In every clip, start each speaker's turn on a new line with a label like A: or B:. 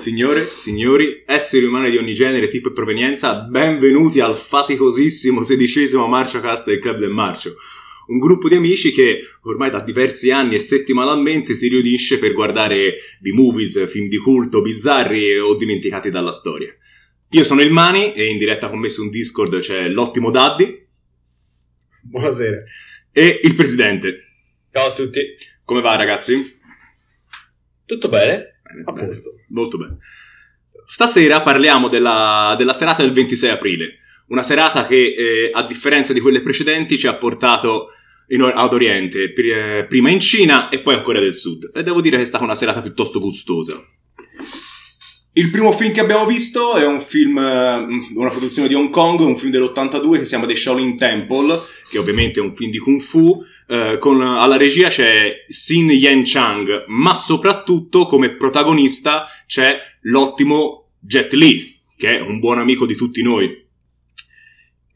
A: Signore, signori, esseri umani di ogni genere, tipo e provenienza, benvenuti al faticosissimo sedicesimo Marcio Cast del Club del Marcio. Un gruppo di amici che ormai da diversi anni e settimanalmente si riunisce per guardare B-movies, film di culto, bizzarri o dimenticati dalla storia. Io sono il Mani e in diretta con me su un Discord c'è l'ottimo Daddy.
B: Buonasera.
A: E il presidente.
C: Ciao a tutti.
A: Come va ragazzi?
C: Tutto bene?
B: Bene a posto.
A: Molto bene. Stasera parliamo della, della, serata del 26 aprile. Una serata che, eh, a differenza di quelle precedenti, ci ha portato in, ad Oriente, eh, prima in Cina e poi ancora del Sud. E devo dire che è stata una serata piuttosto gustosa. Il primo film che abbiamo visto è un film, eh, una produzione di Hong Kong, un film dell'82 che si chiama The Shaolin Temple, che ovviamente è un film di Kung Fu. Eh, con, alla regia c'è Sin Yen Chang, ma soprattutto come protagonista c'è l'ottimo Jet Li, che è un buon amico di tutti noi.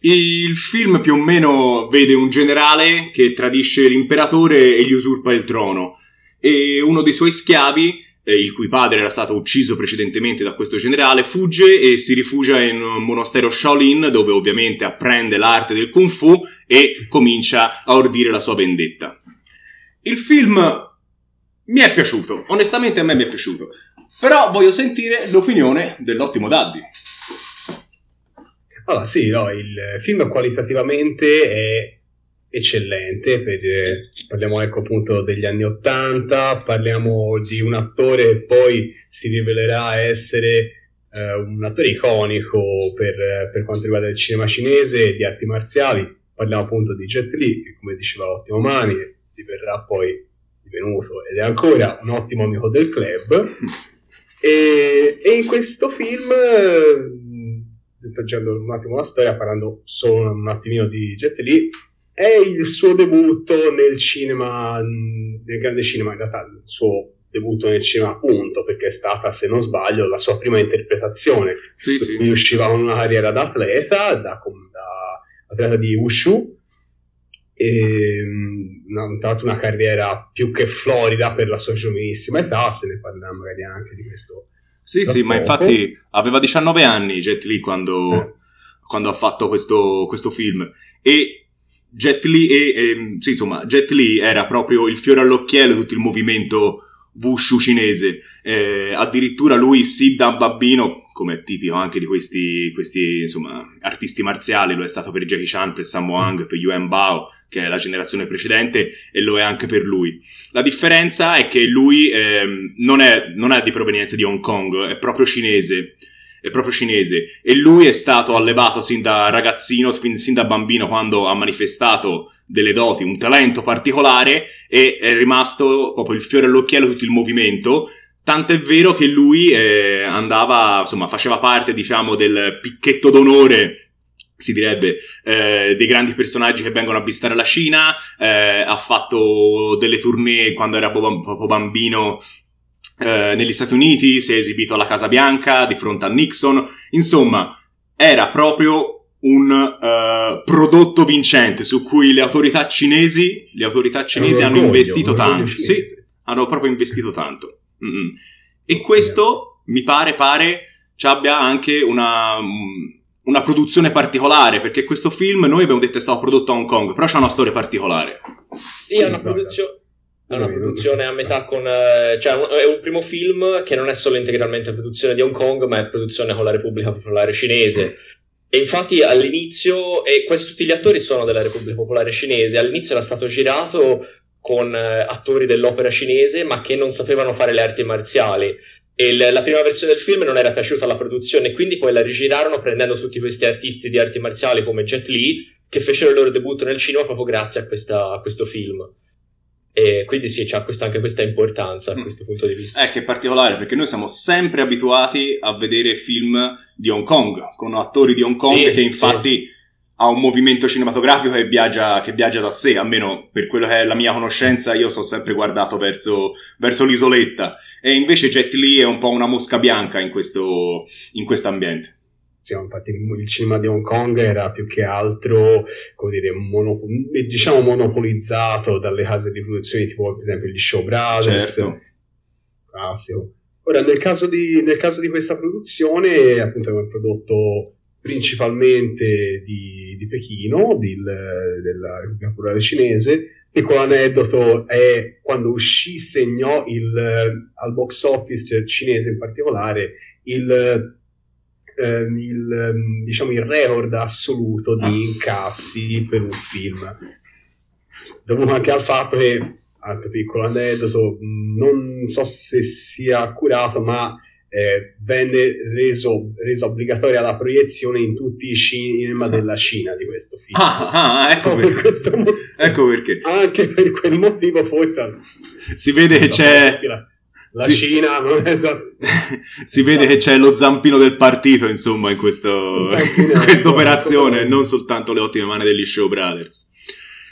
A: Il film più o meno vede un generale che tradisce l'imperatore e gli usurpa il trono, e uno dei suoi schiavi eh, il cui padre era stato ucciso precedentemente da questo generale, fugge e si rifugia in un monastero Shaolin, dove ovviamente apprende l'arte del kung fu e comincia a ordire la sua vendetta. Il film mi è piaciuto, onestamente a me mi è piaciuto, però voglio sentire l'opinione dell'ottimo Daddy.
B: Allora, sì, no, il film qualitativamente è eccellente, per, eh, parliamo ecco appunto degli anni Ottanta, parliamo di un attore che poi si rivelerà essere eh, un attore iconico per, per, quanto riguarda il cinema cinese e di arti marziali, parliamo appunto di Jet Li, che come diceva l'ottimo Mani, diverrà poi divenuto ed è ancora un ottimo amico del club. e, e in questo film dettagliando un attimo la storia, parlando solo un attimino di Jet Li, è il suo debutto nel cinema, nel grande cinema, in realtà il suo debutto nel cinema appunto, perché è stata, se non sbaglio, la sua prima interpretazione.
A: Sì, sì.
B: Lui usciva con una carriera da atleta, da, da atleta di Wushu, e tra l'altro una carriera più che florida per la sua giovanissima età, se ne parlerà magari anche di questo.
A: Sì, sì, ma infatti aveva 19 anni Jet Li quando, eh. quando ha fatto questo, questo film e Jet Li, e, e, sì, insomma, Jet Li era proprio il fiore all'occhiello di tutto il movimento Wushu cinese. Eh, addirittura lui, sì, da bambino, come è tipico anche di questi, questi insomma, artisti marziali, lo è stato per Jackie Chan, per Sammo Hung, per Yuan Bao, che è la generazione precedente, e lo è anche per lui. La differenza è che lui eh, non, è, non è di provenienza di Hong Kong, è proprio cinese è proprio cinese e lui è stato allevato sin da ragazzino, sin da bambino quando ha manifestato delle doti, un talento particolare e è rimasto proprio il fiore all'occhiello tutto il movimento. Tanto è vero che lui eh, andava, insomma, faceva parte, diciamo, del picchetto d'onore si direbbe, eh, dei grandi personaggi che vengono a visitare la Cina, eh, ha fatto delle tournée quando era proprio bambino eh, negli Stati Uniti, si è esibito alla Casa Bianca di fronte a Nixon, insomma, era proprio un uh, prodotto vincente su cui le autorità cinesi, le autorità cinesi hanno investito tanto. Sì, hanno proprio investito tanto. Mm-mm. E questo mi pare, pare ci abbia anche una, una produzione particolare, perché questo film noi abbiamo detto è stato prodotto a Hong Kong, però c'ha una storia particolare.
C: Sì, è una produzione è una produzione a metà con... Eh, cioè è un primo film che non è solo integralmente produzione di Hong Kong, ma è produzione con la Repubblica Popolare Cinese. E infatti all'inizio, e quasi tutti gli attori sono della Repubblica Popolare Cinese, all'inizio era stato girato con eh, attori dell'opera cinese, ma che non sapevano fare le arti marziali. E la prima versione del film non era piaciuta alla produzione, quindi poi la rigirarono prendendo tutti questi artisti di arti marziali come Jet Li, che fecero il loro debutto nel cinema proprio grazie a, questa, a questo film. E quindi sì, c'è questa, anche questa importanza da mm. questo punto di vista.
A: Eh, che è particolare perché noi siamo sempre abituati a vedere film di Hong Kong, con attori di Hong Kong sì, che infatti sì. ha un movimento cinematografico che viaggia, che viaggia, da sé, almeno per quello che è la mia conoscenza, io sono sempre guardato verso, verso l'isoletta. E invece Jet Li è un po' una mosca bianca in questo, in questo ambiente.
B: Sì, infatti il cinema di Hong Kong era più che altro, come dire, mono, diciamo monopolizzato dalle case di produzione tipo per esempio gli Show Brothers,
A: certo.
B: classico. Ora, nel caso, di, nel caso di questa produzione, appunto, è un prodotto principalmente di, di Pechino, di, della Repubblica Popolare Cinese. Piccolo aneddoto è quando uscì segnò il, al box office cinese in particolare il, ehm, il, diciamo, il record assoluto di ah. incassi per un film. Dovuto anche al fatto che, altro piccolo aneddoto, non so se sia accurato, ma eh, venne reso, reso, obbligatoria la proiezione in tutti i cinema della Cina di questo film.
A: Ah, ah ecco, per questo motivo, ecco perché.
B: Anche per quel motivo forse...
A: Si vede che c'è...
B: La si... Cina non è
A: si vede che c'è lo zampino del partito, insomma, in, questo, in questa operazione, non soltanto le ottime mani degli Show Brothers.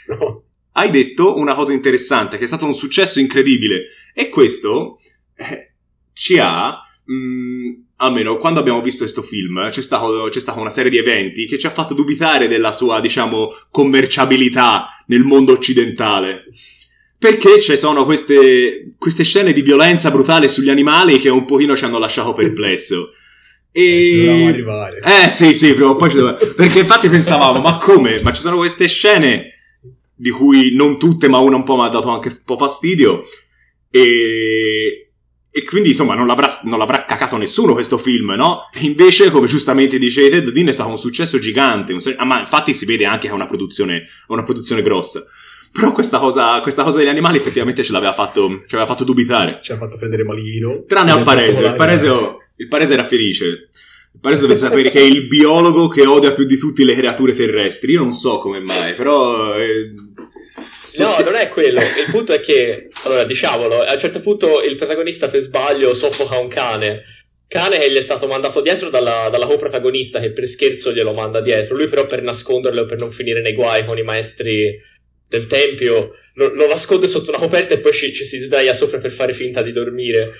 A: No. Hai detto una cosa interessante, che è stato un successo incredibile, e questo eh, ci ha mh, mm, almeno quando abbiamo visto questo film, c'è stata una serie di eventi che ci ha fatto dubitare della sua, diciamo, commerciabilità nel mondo occidentale. Perché ci sono queste, queste scene di violenza brutale sugli animali che un pochino ci hanno lasciato perplesso.
B: E... Eh, ci dovevamo arrivare.
A: Eh sì, sì, prima o poi ci dovevamo... Perché infatti pensavamo, ma come? Ma ci sono queste scene di cui non tutte, ma una un po' mi ha dato anche un po' fastidio. E e quindi, insomma, non l'avrà, non l'avrà, cacato nessuno questo film, no? Invece, come giustamente dicete, The Dean è stato un successo gigante. Un ah, ma infatti si vede anche che è una produzione, una produzione grossa. Però questa cosa, questa cosa, degli animali effettivamente ce l'aveva fatto, ci aveva fatto dubitare.
B: Ci ha fatto prendere malino.
A: Tranne al Parese. Il Parese, il Parese era felice. Il Parese dovete sapere che è il biologo che odia più di tutti le creature terrestri. Io non so come mai, però... Eh,
C: No, non è quello. Il punto è che, allora, diciamolo, a un certo punto il protagonista per sbaglio soffoca un cane. Cane che gli è stato mandato dietro dalla, dalla co-protagonista che per scherzo glielo manda dietro. Lui però per nasconderlo e per non finire nei guai con i maestri del tempio lo, lo nasconde sotto una coperta e poi ci, ci si sdraia sopra per fare finta di dormire.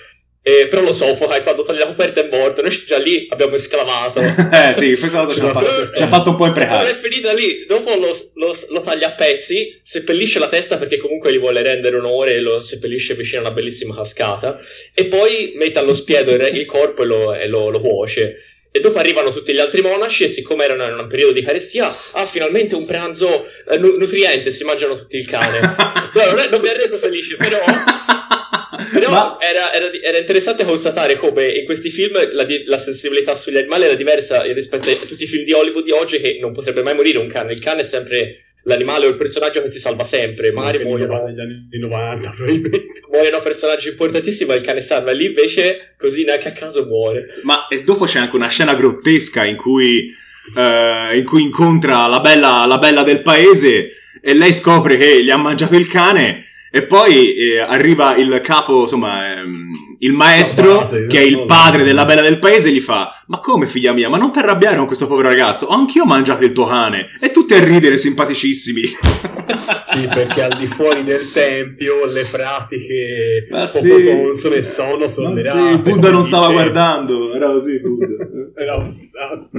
C: Eh, però lo soffoca e quando toglie la coperta è morto. Noi già lì abbiamo esclamato.
A: eh sì, questa cosa ci ha fatto, ci ha fatto un po' imprecare.
C: è finita lì. Dopo lo, lo, lo, taglia a pezzi, seppellisce la testa perché comunque gli vuole rendere onore e lo seppellisce vicino a una bellissima cascata. E poi mette allo spiedo il, il corpo e, lo, e lo, lo cuoce. E dopo arrivano tutti gli altri monaci e siccome erano in un periodo di carestia, ah, finalmente un pranzo eh, nutriente, si mangiano tutti il cane. no, non, è, non mi ha reso felice, però però Ma... era, era, era, interessante constatare come in questi film la, la, sensibilità sugli animali era diversa rispetto a tutti i film di Hollywood di oggi che non potrebbe mai morire un cane. Il cane è sempre l'animale o il personaggio che si salva sempre. Magari muoiono
B: negli anni 90, probabilmente.
C: Muoiono personaggi importantissimi, ma il cane salva. Lì invece così neanche a caso muore.
A: Ma e dopo c'è anche una scena grottesca in cui, uh, in cui incontra la bella, la bella del paese e lei scopre che gli ha mangiato il cane e poi eh, arriva il capo, insomma, ehm, il maestro, che è il padre della bella del paese, e gli fa: Ma come, figlia mia, ma non ti arrabbiare con questo povero ragazzo? Anch'io ho mangiato il tuo cane. E tutti a ridere, simpaticissimi.
B: sì, perché al di fuori del tempio le pratiche ma poco sì. console sono tollerate.
A: Sì, Buddha non stava guardando, era così Buddha.
B: era esatto.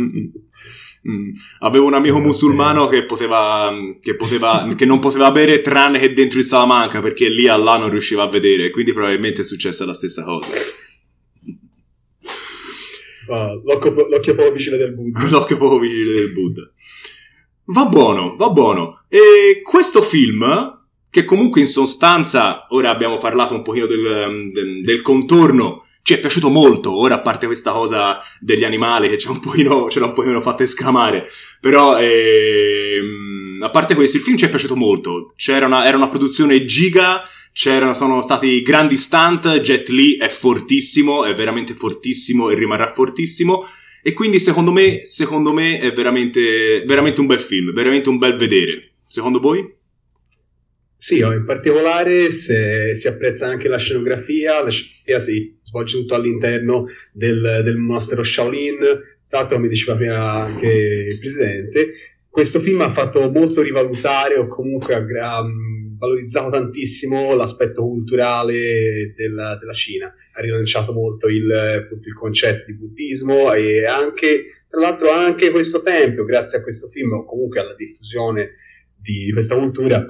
A: Mm. Avevo un amico musulmano che, poteva, che, poteva, che non poteva bere tranne che dentro il Salamanca perché lì Allah non riusciva a vedere, quindi probabilmente è successa la stessa cosa.
B: Ah, l'occhio, l'occhio poco vicino del Buddha.
A: l'occhio poco vicino del Buddha. Va buono, va buono. E questo film, che comunque in sostanza, ora abbiamo parlato un pochino del, del, del contorno, ci è piaciuto molto, ora a parte questa cosa degli animali che l'ha un pochino, ce l'ha un pochino fatta esclamare, però ehm, a parte questo il film ci è piaciuto molto, una, era una produzione giga, c'erano, sono stati grandi stunt, Jet Li è fortissimo, è veramente fortissimo e rimarrà fortissimo, e quindi secondo me, secondo me è veramente, veramente un bel film, veramente un bel vedere. Secondo voi?
B: Sì, in particolare si apprezza anche la scenografia, la scenografia si svolge tutto all'interno del, del monastero Shaolin, tra l'altro mi diceva prima anche il presidente, questo film ha fatto molto rivalutare o comunque ha, ha valorizzato tantissimo l'aspetto culturale della, della Cina, ha rilanciato molto il, appunto, il concetto di buddismo e anche, tra l'altro anche questo tempio, grazie a questo film o comunque alla diffusione di, di questa cultura,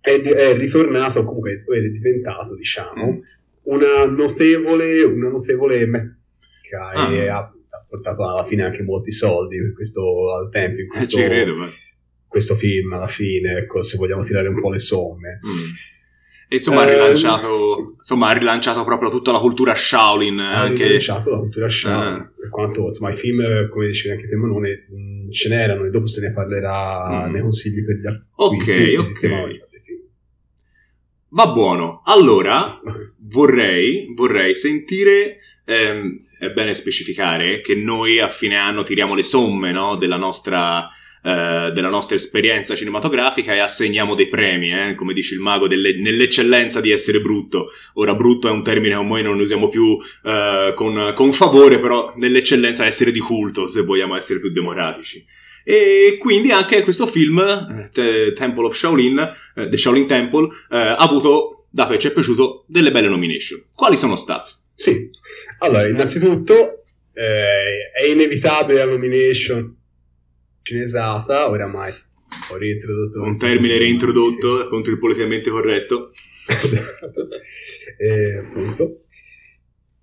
B: è, è ritornato, comunque è diventato, diciamo, una notevole, una notevole mecca ah. e ha, ha, portato alla fine anche molti soldi in questo, al tempo in eh, questo, credo, questo film alla fine, ecco, se vogliamo tirare un po' le somme. Mm.
A: E insomma, eh, ha rilanciato, sì. insomma, ha rilanciato proprio tutta la cultura Shaolin.
B: Ha
A: anche...
B: rilanciato la cultura Shaolin. Eh. Per quanto, insomma, i film, come dicevi anche te, Manone, ce n'erano e dopo se ne parlerà mm. nei consigli per gli acquisti.
A: Ok, ok. Va buono. Allora, vorrei, vorrei sentire... Ehm, è bene specificare che noi a fine anno tiriamo le somme no, della nostra eh, della nostra esperienza cinematografica e assegniamo dei premi, eh? come dice il mago, delle, nell'eccellenza di essere brutto. Ora, brutto è un termine che ormai non usiamo più eh, con, con, favore, però nell'eccellenza essere di culto, se vogliamo essere più democratici. E quindi anche questo film, eh, Temple of Shaolin, eh, The Shaolin Temple, ha avuto, dato che ci è piaciuto, delle belle nomination. Quali sono state?
B: Sì, allora, innanzitutto è inevitabile la nomination cinesata, oramai ho reintrodotto
A: un termine reintrodotto contro il politicamente corretto.
B: esatto. E, appunto.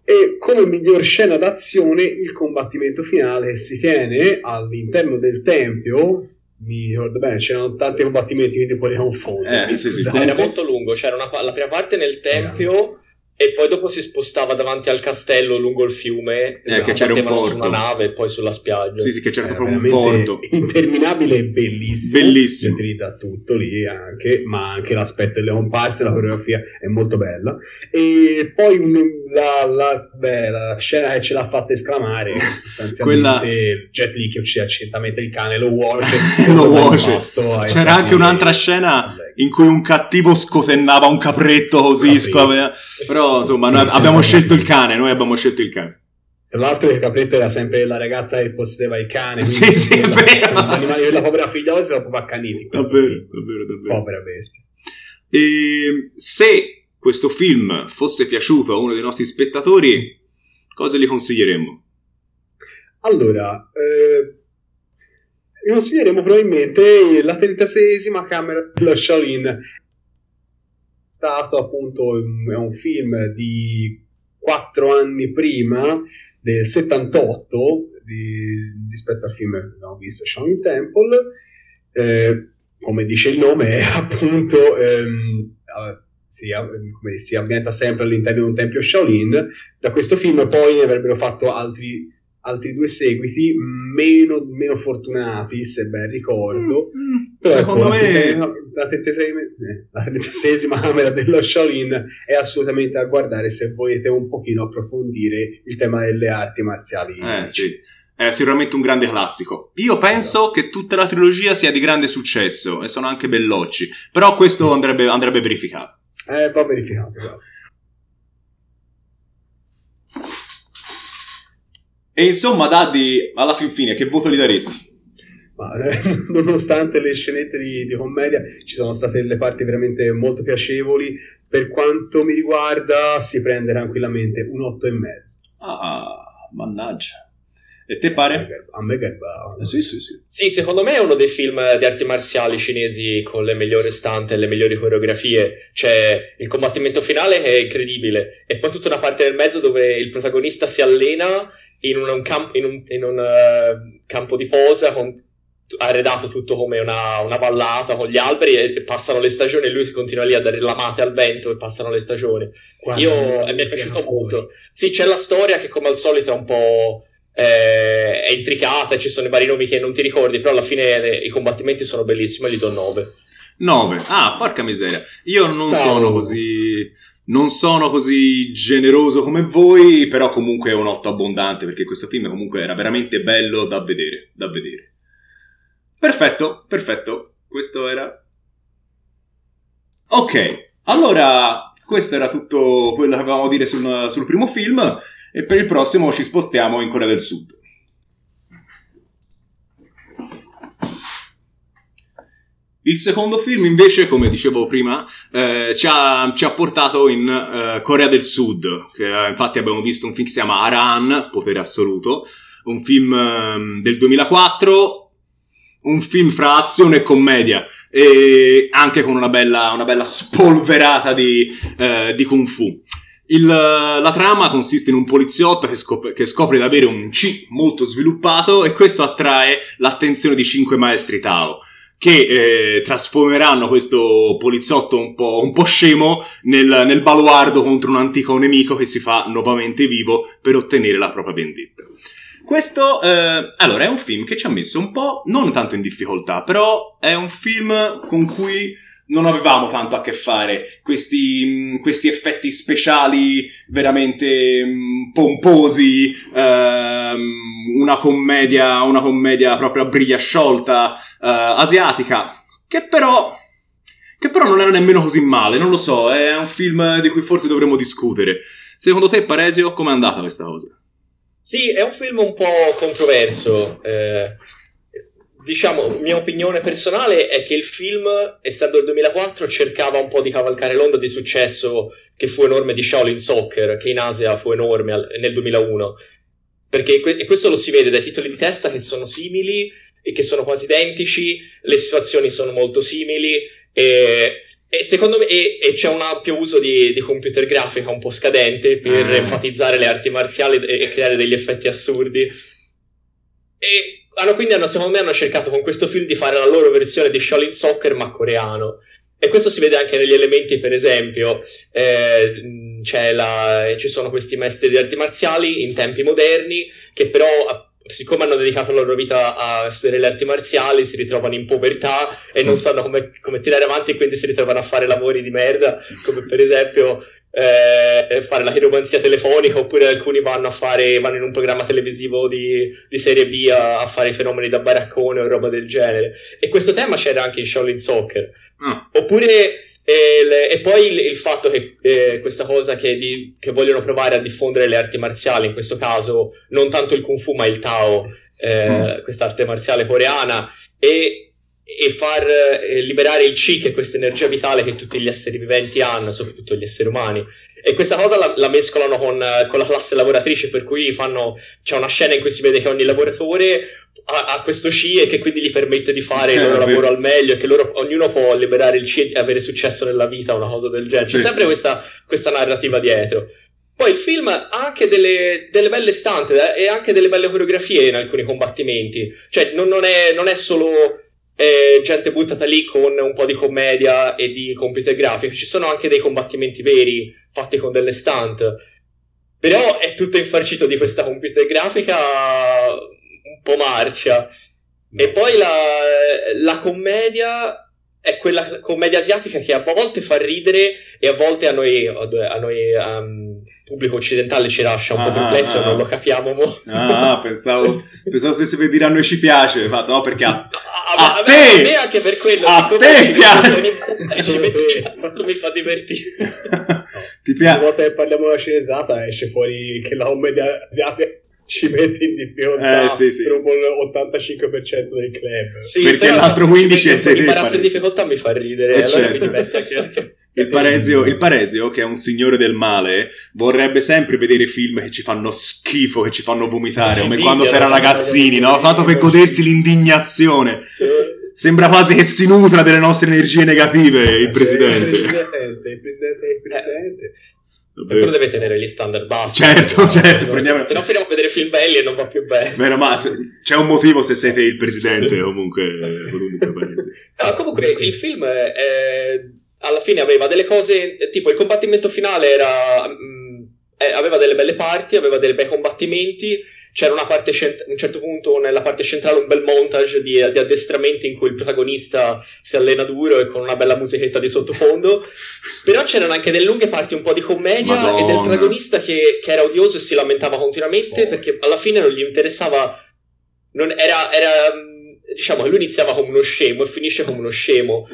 B: E come miglior scena d'azione il combattimento finale si tiene all'interno del tempio mi ricordo bene, c'erano tanti combattimenti, quindi poi li confondo.
C: Eh, sì, sì, era molto lungo, c'era una, la prima parte nel tempio e poi dopo si spostava davanti al castello lungo il fiume,
A: eh, che c'era un porto.
C: su una nave e poi sulla spiaggia.
A: Sì, sì, che c'era proprio un porto.
B: Interminabile e bellissimo.
A: Bellissimo.
B: Da tutto lì anche, ma anche l'aspetto delle comparse, la coreografia è molto bella. E poi la, la, beh, la scena che ce l'ha fatta esclamare sostanzialmente Quella... Jet Li che uccide accidentamente il cane, lo wash.
A: lo wash. C'era anche un'altra scena in cui un cattivo scotennava un capretto così, scopre... però insomma noi abbiamo scelto il cane, noi abbiamo scelto il cane.
B: Tra l'altro il capretto era sempre la ragazza che possedeva il cane.
A: Sì, sì, è vero.
B: L'animale della povera figlia si sono proprio accaniti.
A: Davvero, davvero, davvero.
B: Povera bestia.
A: E se questo film fosse piaciuto a uno dei nostri spettatori, cosa gli consiglieremmo?
B: Allora, eh, consiglieremo probabilmente la 36esima camera della Shaolin. Stato appunto è un film di quattro anni prima del 78 di, rispetto al film che abbiamo visto Shaolin Temple. Eh, come dice il nome, è appunto ehm, si, si ambienta sempre all'interno di un tempio Shaolin. Da questo film poi avrebbero fatto altri altri due seguiti meno, meno fortunati, se ben ricordo. Mm, mm. Però Secondo ecco, me... la, trentesima, camera dello Shaolin è assolutamente da guardare se volete un pochino approfondire il tema delle arti marziali.
A: Eh, sì. È sicuramente un grande classico. Io penso esatto. che tutta la trilogia sia di grande successo e sono anche bellocci, però questo andrebbe, andrebbe verificato.
B: Eh, va verificato, esatto.
A: E insomma, Daddy, alla fin fine, che voto gli daresti?
B: Ma, eh, nonostante le scenette di, di, commedia, ci sono state delle parti veramente molto piacevoli. Per quanto mi riguarda, si prende tranquillamente un 8,5.
A: Ah, mannaggia. E te pare?
B: A me garba.
A: Eh, sì, sì, sì.
C: Sì, secondo me è uno dei film di arti marziali cinesi con le migliori stante e le migliori coreografie. Cioè, il combattimento finale è incredibile. E poi tutta una parte nel mezzo dove il protagonista si allena in un, camp- in un, in un uh, campo di posa con, arredato tutto come una, una, vallata con gli alberi e passano le stagioni e lui continua lì a dare la mate al vento e passano le stagioni. Quando Io, mi è piaciuto molto. Sì, c'è la storia che come al solito è un po'... Eh, è intricata e ci sono i vari nomi che non ti ricordi, però alla fine le, i combattimenti sono bellissimi e gli do 9.
A: 9. Ah, porca miseria. Io non Ciao. sono così non sono così generoso come voi, però comunque è un 8 abbondante perché questo film comunque era veramente bello da vedere, da vedere. Perfetto, perfetto. Questo era Ok, allora questo era tutto quello che avevamo a dire sul, sul primo film e per il prossimo ci spostiamo in Corea del Sud. Il secondo film, invece, come dicevo prima, eh, ci, ha, ci, ha, portato in eh, Corea del Sud. Che, eh, infatti abbiamo visto un film che si chiama Aran, Potere Assoluto, un film ehm, del 2004, un film fra azione e commedia, e anche con una bella, una bella spolverata di, eh, di Kung Fu. Il, la trama consiste in un poliziotto che scopre, che scopre, di avere un C molto sviluppato e questo attrae l'attenzione di cinque maestri Tao che eh, trasformeranno questo poliziotto un po', un po scemo nel, nel, baluardo contro un antico nemico che si fa nuovamente vivo per ottenere la propria vendetta. Questo, eh, allora, è un film che ci ha messo un po', non tanto in difficoltà, però è un film con cui non avevamo tanto a che fare. Questi, questi effetti speciali veramente pomposi, ehm, una, commedia, una commedia proprio a briglia sciolta, eh, asiatica, che però, che però non era nemmeno così male, non lo so, è un film di cui forse dovremmo discutere. Secondo te, Paresio, com'è andata questa cosa?
C: Sì, è un film un po' controverso. Eh, diciamo, mia opinione personale è che il film, essendo del 2004, cercava un po' di cavalcare l'onda di successo che fu enorme di Shaolin Soccer, che in Asia fu enorme nel 2001. Perché e questo lo si vede dai titoli di testa che sono simili e che sono quasi identici, le situazioni sono molto simili e, e secondo me e, e c'è un ampio uso di, di, computer grafica un po' scadente per mm. enfatizzare le arti marziali e, e creare degli effetti assurdi. E hanno, quindi hanno, secondo me hanno cercato con questo film di fare la loro versione di Shaolin Soccer ma coreano. E questo si vede anche negli elementi, per esempio, eh, la, ci sono questi maestri di arti marziali in tempi moderni che però siccome hanno dedicato la loro vita a studiare le arti marziali, si ritrovano in povertà e non mm. sanno come, come tirare avanti e quindi si ritrovano a fare lavori di merda, come per esempio eh, fare la chiromanzia telefonica oppure alcuni vanno a fare vanno in un programma televisivo di, di serie B a, a, fare fenomeni da baraccone o roba del genere e questo tema c'era anche in Shaolin Soccer mm. oppure e, e, poi il, il fatto che eh, questa cosa che, di, che, vogliono provare a diffondere le arti marziali, in questo caso non tanto il Kung Fu ma il Tao, eh, mm. questa arte marziale coreana, e, e far eh, liberare il Chi, che è questa energia vitale che tutti gli esseri viventi hanno, soprattutto gli esseri umani. E questa cosa la, la mescolano con, con, la classe lavoratrice, per cui fanno, c'è una scena in cui si vede che ogni lavoratore ha, ha, questo sci e che quindi gli permette di fare il loro lavoro al meglio e che loro, ognuno può liberare il sci e avere successo nella vita, una cosa del genere. C'è sempre questa, questa narrativa dietro. Poi il film ha anche delle, delle belle stante eh, e anche delle belle coreografie in alcuni combattimenti. Cioè, non, non, è, non è, solo eh, gente buttata lì con un po' di commedia e di computer grafica. Ci sono anche dei combattimenti veri fatti con delle stunt. Però è tutto infarcito di questa computer grafica un po' marcia. E poi la, la commedia è quella commedia asiatica che a volte fa ridere e a volte a noi, a noi um, pubblico occidentale ci lascia un ah, po' perplesso, ah, non lo capiamo
A: molto. Ah, pensavo, pensavo stesse per dire a noi ci piace, ma no, perché a,
C: a, a, a te, a me anche per quello.
A: A te piace!
C: Quanto mi fa divertire.
B: Ti piace? Una volta che parliamo della cinesata esce fuori che la commedia asiatica ci mette in difficoltà eh, sì, sì. per l'85% del club.
A: Sì, perché l'altro 15 è
C: L'imbarazzo in difficoltà mi fa ridere, eh, allora certo. mi diverte anche...
A: Il Paresio, il Paresio, che è un signore del male, vorrebbe sempre vedere film che ci fanno schifo, che ci fanno vomitare, come quando si era ragazzini, no? Tanto per godersi l'indignazione. Sembra quasi che si nutra delle nostre energie negative il presidente.
B: Il presidente, il presidente il presidente.
C: Però deve tenere gli standard bassi.
A: Certo, no? certo. Prendiamo...
C: Se no finiamo a vedere film belli e non va più bene.
A: Vero, ma c'è un motivo se siete il presidente comunque. comunque,
C: no, comunque il film è, alla fine aveva delle cose, tipo il combattimento finale era... Mh, mm, eh, aveva delle belle parti, aveva dei bei combattimenti c'era una parte cent- a un certo punto nella parte centrale un bel montage di, di, addestramenti in cui il protagonista si allena duro e con una bella musichetta di sottofondo però c'erano anche delle lunghe parti un po' di commedia Madonna. e del protagonista che, che, era odioso e si lamentava continuamente oh. perché alla fine non gli interessava non era, era diciamo lui iniziava come uno scemo e finisce come uno scemo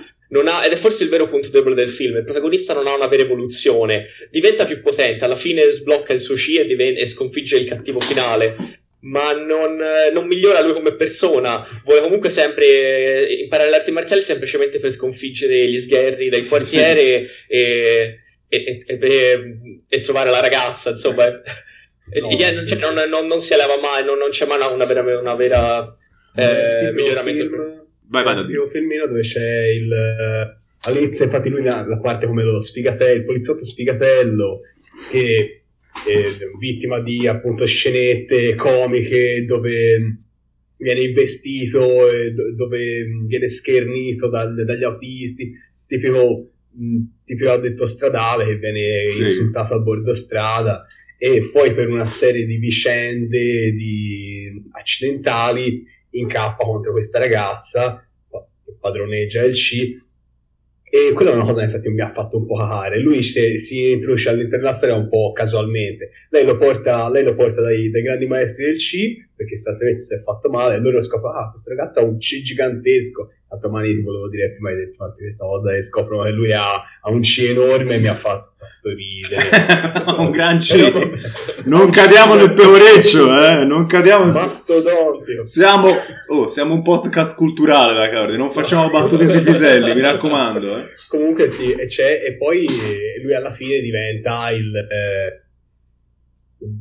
C: ha, ed è forse il vero punto debole del film, il protagonista non ha una vera evoluzione, diventa più potente, alla fine sblocca il suo C e, diven- e sconfigge il cattivo finale, ma non, non, migliora lui come persona, vuole comunque sempre imparare le arti marziali semplicemente per sconfiggere gli sgherri del quartiere e, e, e, trovare la ragazza, insomma. No, non, non, non, si eleva mai, non, c'è mai una, vera, una vera eh, miglioramento.
B: Film Vai, vai, Il filmino dove c'è il... All'inizio, infatti, lui la parte come lo sfigatello, il poliziotto sfigatello, che è vittima di appunto scenette comiche dove viene investito, dove viene schernito dal, dagli autisti, tipico, tipico addetto stradale che viene sì. insultato a bordo strada e poi per una serie di vicende di accidentali incappa contro questa ragazza che padroneggia il C e quella è una cosa che infatti mi ha fatto un po' cacare. Lui si, si introduce all'interno della storia un po' casualmente. Lei lo porta, lei lo porta dai, dai, grandi maestri del C, perché sostanzialmente si è fatto male, e loro scoprono, ah, questa ragazza ha un C gigantesco. A domani ti volevo dire, prima hai detto infatti questa cosa, e scoprono che lui ha, ha un C enorme e mi ha fatto ridere.
A: un gran C. non cadiamo nel peoreccio, eh? Non cadiamo nel...
B: Mastodontico.
A: Siamo, oh, siamo un podcast culturale, da Cardi, non facciamo battute sui piselli, mi raccomando. Eh?
B: Comunque sì, e, e poi lui alla fine diventa il... Eh,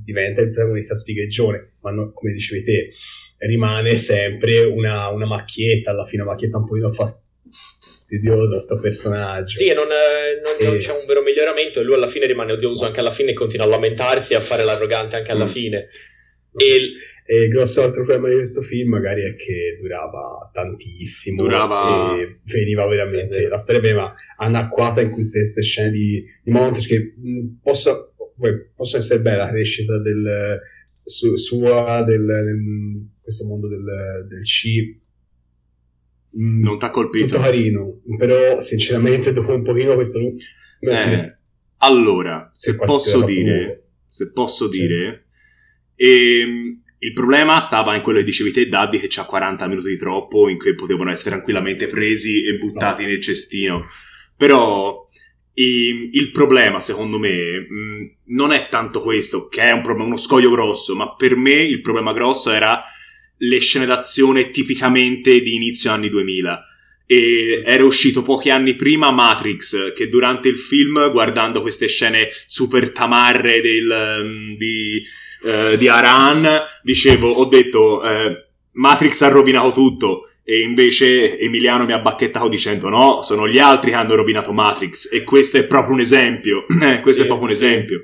B: diventa il protagonista sfigeggione, ma no, come dicevi te, rimane sempre una, una macchietta, alla fine una macchietta un po' fastidiosa sto personaggio.
C: Sì, e non, non, e... non, c'è un vero miglioramento e lui alla fine rimane odioso anche alla fine e continua a lamentarsi e a fare l'arrogante anche alla mm. fine.
B: E... e il grosso altro problema di questo film magari è che durava tantissimo.
A: Durava...
B: Sì, veniva veramente... La storia veniva anacquata in queste scene di, di montage che mh, posso, possono essere belle la crescita del, su, sua del, del, questo mondo del, del C
A: Mm, non ti ha colpito.
B: Tutto carino, però sinceramente dopo un pochino questo...
A: Eh, allora, se posso dire, se posso sì. dire, ehm, il problema stava in quello che dicevi te, Daddy, che c'ha 40 minuti di troppo, in cui potevano essere tranquillamente presi e buttati no. nel cestino. Però ehm, il problema, secondo me, mm, non è tanto questo, che è un problema, uno scoglio grosso, ma per me il problema grosso era le scene d'azione tipicamente di inizio anni 2000 e era uscito pochi anni prima Matrix che durante il film guardando queste scene super tamarre del, um, di, uh, di Aran dicevo ho detto uh, Matrix ha rovinato tutto e invece Emiliano mi ha bacchettato dicendo no, sono gli altri che hanno rovinato Matrix e questo è proprio un esempio questo sì, è proprio un sì. esempio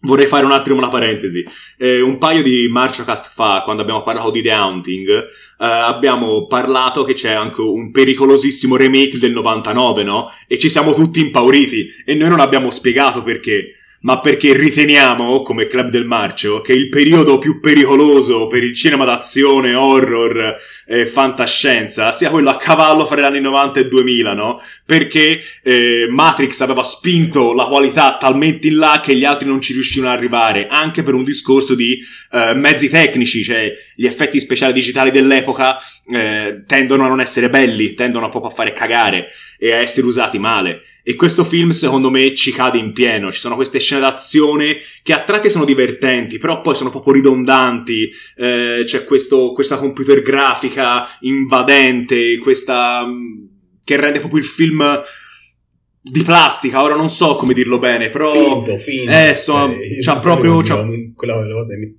A: Vorrei fare un attimo una parentesi. Eh, un paio di Marciocast fa, quando abbiamo parlato di The Haunting, eh, abbiamo parlato che c'è anche un pericolosissimo remake del 99, no? E ci siamo tutti impauriti. E noi non abbiamo spiegato perché ma perché riteniamo, come Club del Marcio, che il periodo più pericoloso per il cinema d'azione, horror e fantascienza sia quello a cavallo fra gli anni 90 e 2000, no? Perché eh, Matrix aveva spinto la qualità talmente in là che gli altri non ci riuscivano ad arrivare, anche per un discorso di eh, mezzi tecnici, cioè gli effetti speciali digitali dell'epoca eh, tendono a non essere belli, tendono proprio a fare cagare e a essere usati male. E questo film, secondo me, ci cade in pieno. Ci sono queste scene d'azione che a tratti sono divertenti, però poi sono proprio ridondanti. Eh, c'è questo, questa computer grafica invadente, questa. Mm, che rende proprio il film di plastica. Ora non so come dirlo bene, però.
B: Finto, finto.
A: Eh, insomma, cioè, c'ha proprio. C'ha...
B: Quella cosa mi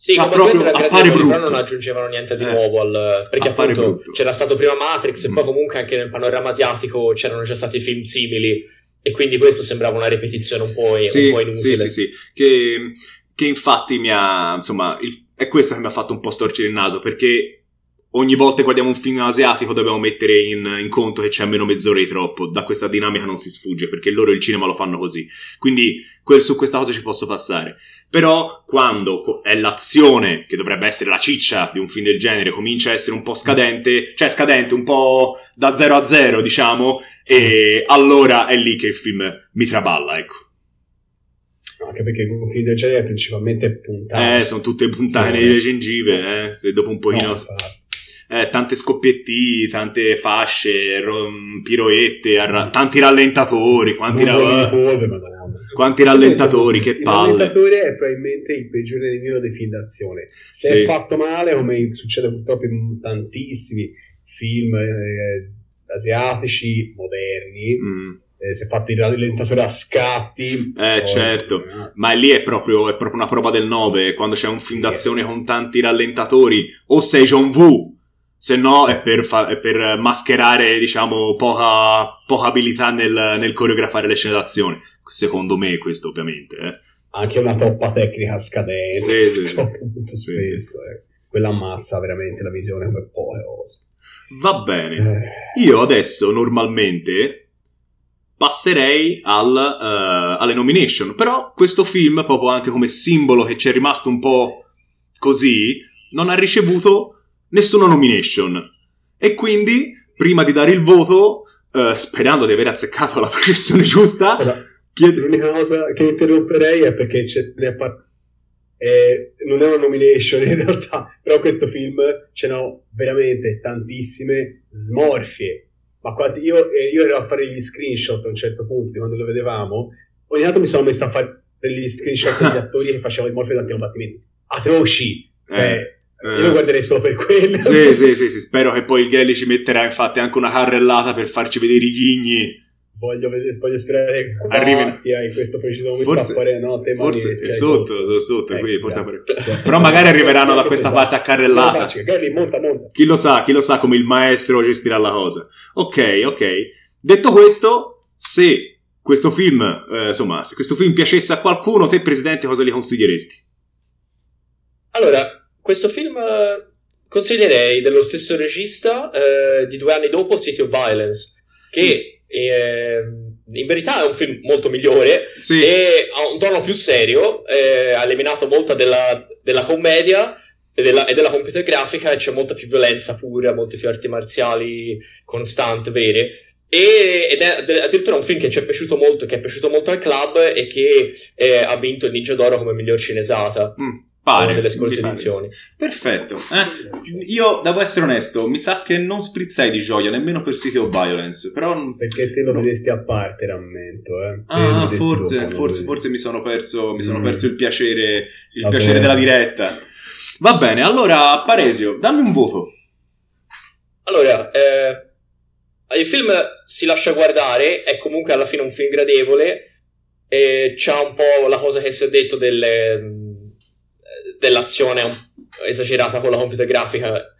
C: sì,
A: cioè, proprio appare brutto.
C: non aggiungevano niente di eh, nuovo al, perché appunto brutto. c'era stato prima Matrix mm. e poi comunque anche nel panorama asiatico c'erano già stati film simili e quindi questo sembrava una ripetizione un po',
A: sì,
C: un po inutile.
A: Sì, sì, sì, che, che infatti mi ha, insomma, il, è questo che mi ha fatto un po' storcere il naso perché ogni volta che guardiamo un film asiatico dobbiamo mettere in, in, conto che c'è almeno mezz'ora di troppo. Da questa dinamica non si sfugge perché loro il cinema lo fanno così. Quindi quel, su questa cosa ci posso passare. Però quando è l'azione, che dovrebbe essere la ciccia di un film del genere, comincia a essere un po' scadente, cioè scadente, un po' da 0 a 0, diciamo, e allora è lì che il film mi traballa, ecco.
B: Anche perché un film del genere è principalmente puntate.
A: Eh, sono tutte puntate nelle gengive, eh, se dopo un pochino... No, eh, tante scoppietti, tante fasce, rom, piroette, arra- tanti rallentatori, quanti, ra- quanti rallentatori, che palle.
B: Il rallentatore è probabilmente il peggiore nemico dei film d'azione. Se sì. è fatto male, come succede purtroppo in tantissimi film eh, asiatici moderni, mm. eh, se è fatto il rallentatore a scatti...
A: Eh, certo, eh. ma lì è proprio, è proprio una prova del 9, quando c'è un film d'azione con tanti rallentatori, o sei John Woo se no è per, fa- è per mascherare, diciamo, poca, poca abilità nel, nel, coreografare le scene d'azione. Secondo me questo ovviamente. Eh.
B: Anche una toppa tecnica scadente,
A: sì, sì,
B: molto spesso. Sì, eh. Quella ammazza veramente la visione come poche cose.
A: Va bene. Eh. Io adesso normalmente passerei al, uh, alle nomination, però questo film, proprio anche come simbolo che ci è rimasto un po' così, non ha ricevuto nessuna nomination. E quindi, prima di dare il voto, uh, sperando di aver azzeccato la processione giusta,
B: allora, chied- l'unica cosa che interromperei è perché ce ne par- eh, non è una nomination in realtà, però questo film ce n'ho veramente tantissime smorfie. Ma quando io, eh, io ero a fare gli screenshot a un certo punto di quando lo vedevamo, ogni tanto mi sono messo a fare gli screenshot degli attori che facevano smorfie tanti combattimenti. Atroci! Cioè, eh. Io lo guarderei solo per quello.
A: Sì, sì, sì, sì, spero che poi il Gelli ci metterà infatti anche una carrellata per farci vedere i ghigni.
B: Voglio, vedere, voglio sperare che arrivi in questo preciso momento
A: forse, a fare no, forse è sotto, sotto, sotto eh, qui, forse però magari arriveranno da questa parte a carrellata.
B: Gelli, monta, monta.
A: Chi lo sa, chi lo sa come il maestro gestirà la cosa. Ok, ok. Detto questo, se questo film, eh, insomma, se questo film piacesse a qualcuno, te presidente cosa gli consiglieresti?
C: Allora, questo film eh, consiglierei dello stesso regista eh, di due anni dopo, City of Violence, che mm. è, in verità è un film molto migliore sì. e ha un tono più serio, eh, ha eliminato molta della, della commedia e della, e della, computer grafica e c'è molta più violenza pura, molte più arti marziali constante, vere. E, ed è addirittura un film che ci è piaciuto molto, che è piaciuto molto al club e che eh, ha vinto il Ninja d'Oro come miglior cinesata.
A: Mm. Pare,
C: delle scorse edizioni.
A: Perfetto. Eh, io devo essere onesto, mi sa che non sprizzai di gioia nemmeno per City of Violence, però...
B: Perché te lo vedesti a parte, rammento. Eh.
A: Ah, forse, forse, forse mi sono perso, mi sono mm. perso il piacere, il piacere della diretta. Va bene, allora, Paresio, dammi un voto.
C: Allora, eh, il film si lascia guardare, è comunque alla fine un film gradevole, e c'ha un po' la cosa che si è detto delle dell'azione esagerata con la computer grafica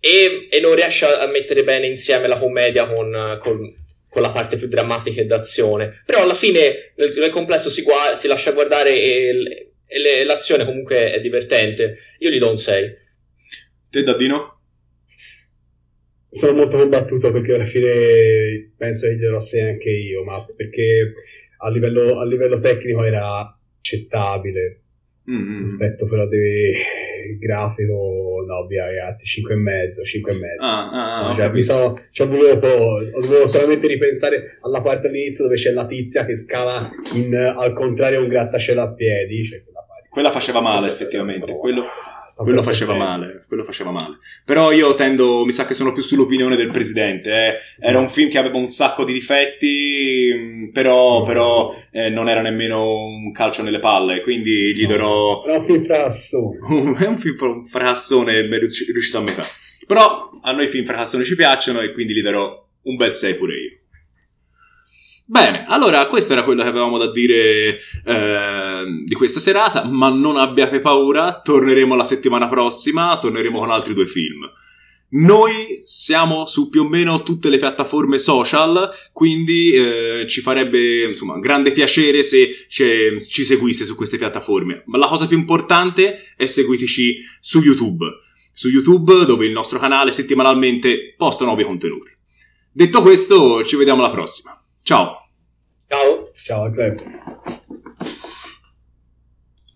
C: e, e, non riesce a mettere bene insieme la commedia con, con, con, la parte più drammatica e d'azione. Però alla fine nel, nel complesso si, gua- si, lascia guardare e, e le, l'azione comunque è divertente. Io gli do un 6.
A: Te Daddino?
B: Sono molto combattuto perché alla fine penso che gli darò 6 anche io, ma perché a livello, a livello tecnico era accettabile Mm-hmm. Rispetto però del grafico, no, via ragazzi, 5 e mezzo, 5 e mezzo.
A: Ah, ah,
B: ah, cioè, mi sono, cioè, volevo, volevo, solamente ripensare alla parte all'inizio dove c'è la tizia che scala in, al contrario un grattacielo a piedi. Cioè
A: quella, quella faceva male effettivamente, quello quello faceva male, quello faceva male. Però io tendo, mi sa che sono più sull'opinione del presidente. Eh. Era un film che aveva un sacco di difetti, mm, però, però eh, non era nemmeno un calcio nelle palle, quindi gli darò...
B: È un film frassone.
A: è un film frassone riuscito a metà. Però a noi i film frassone ci piacciono e quindi gli darò un bel 6 pure io. Bene, allora questo era quello che avevamo da dire eh, di questa serata, ma non abbiate paura, torneremo la settimana prossima, torneremo con altri due film. Noi siamo su più o meno tutte le piattaforme social, quindi eh, ci farebbe insomma grande piacere se ci seguisse su queste piattaforme. Ma la cosa più importante è seguiteci su YouTube. Su YouTube, dove il nostro canale settimanalmente posta nuovi contenuti. Detto questo, ci vediamo alla prossima. Ciao.
C: Ciao.
B: Ciao, Clem.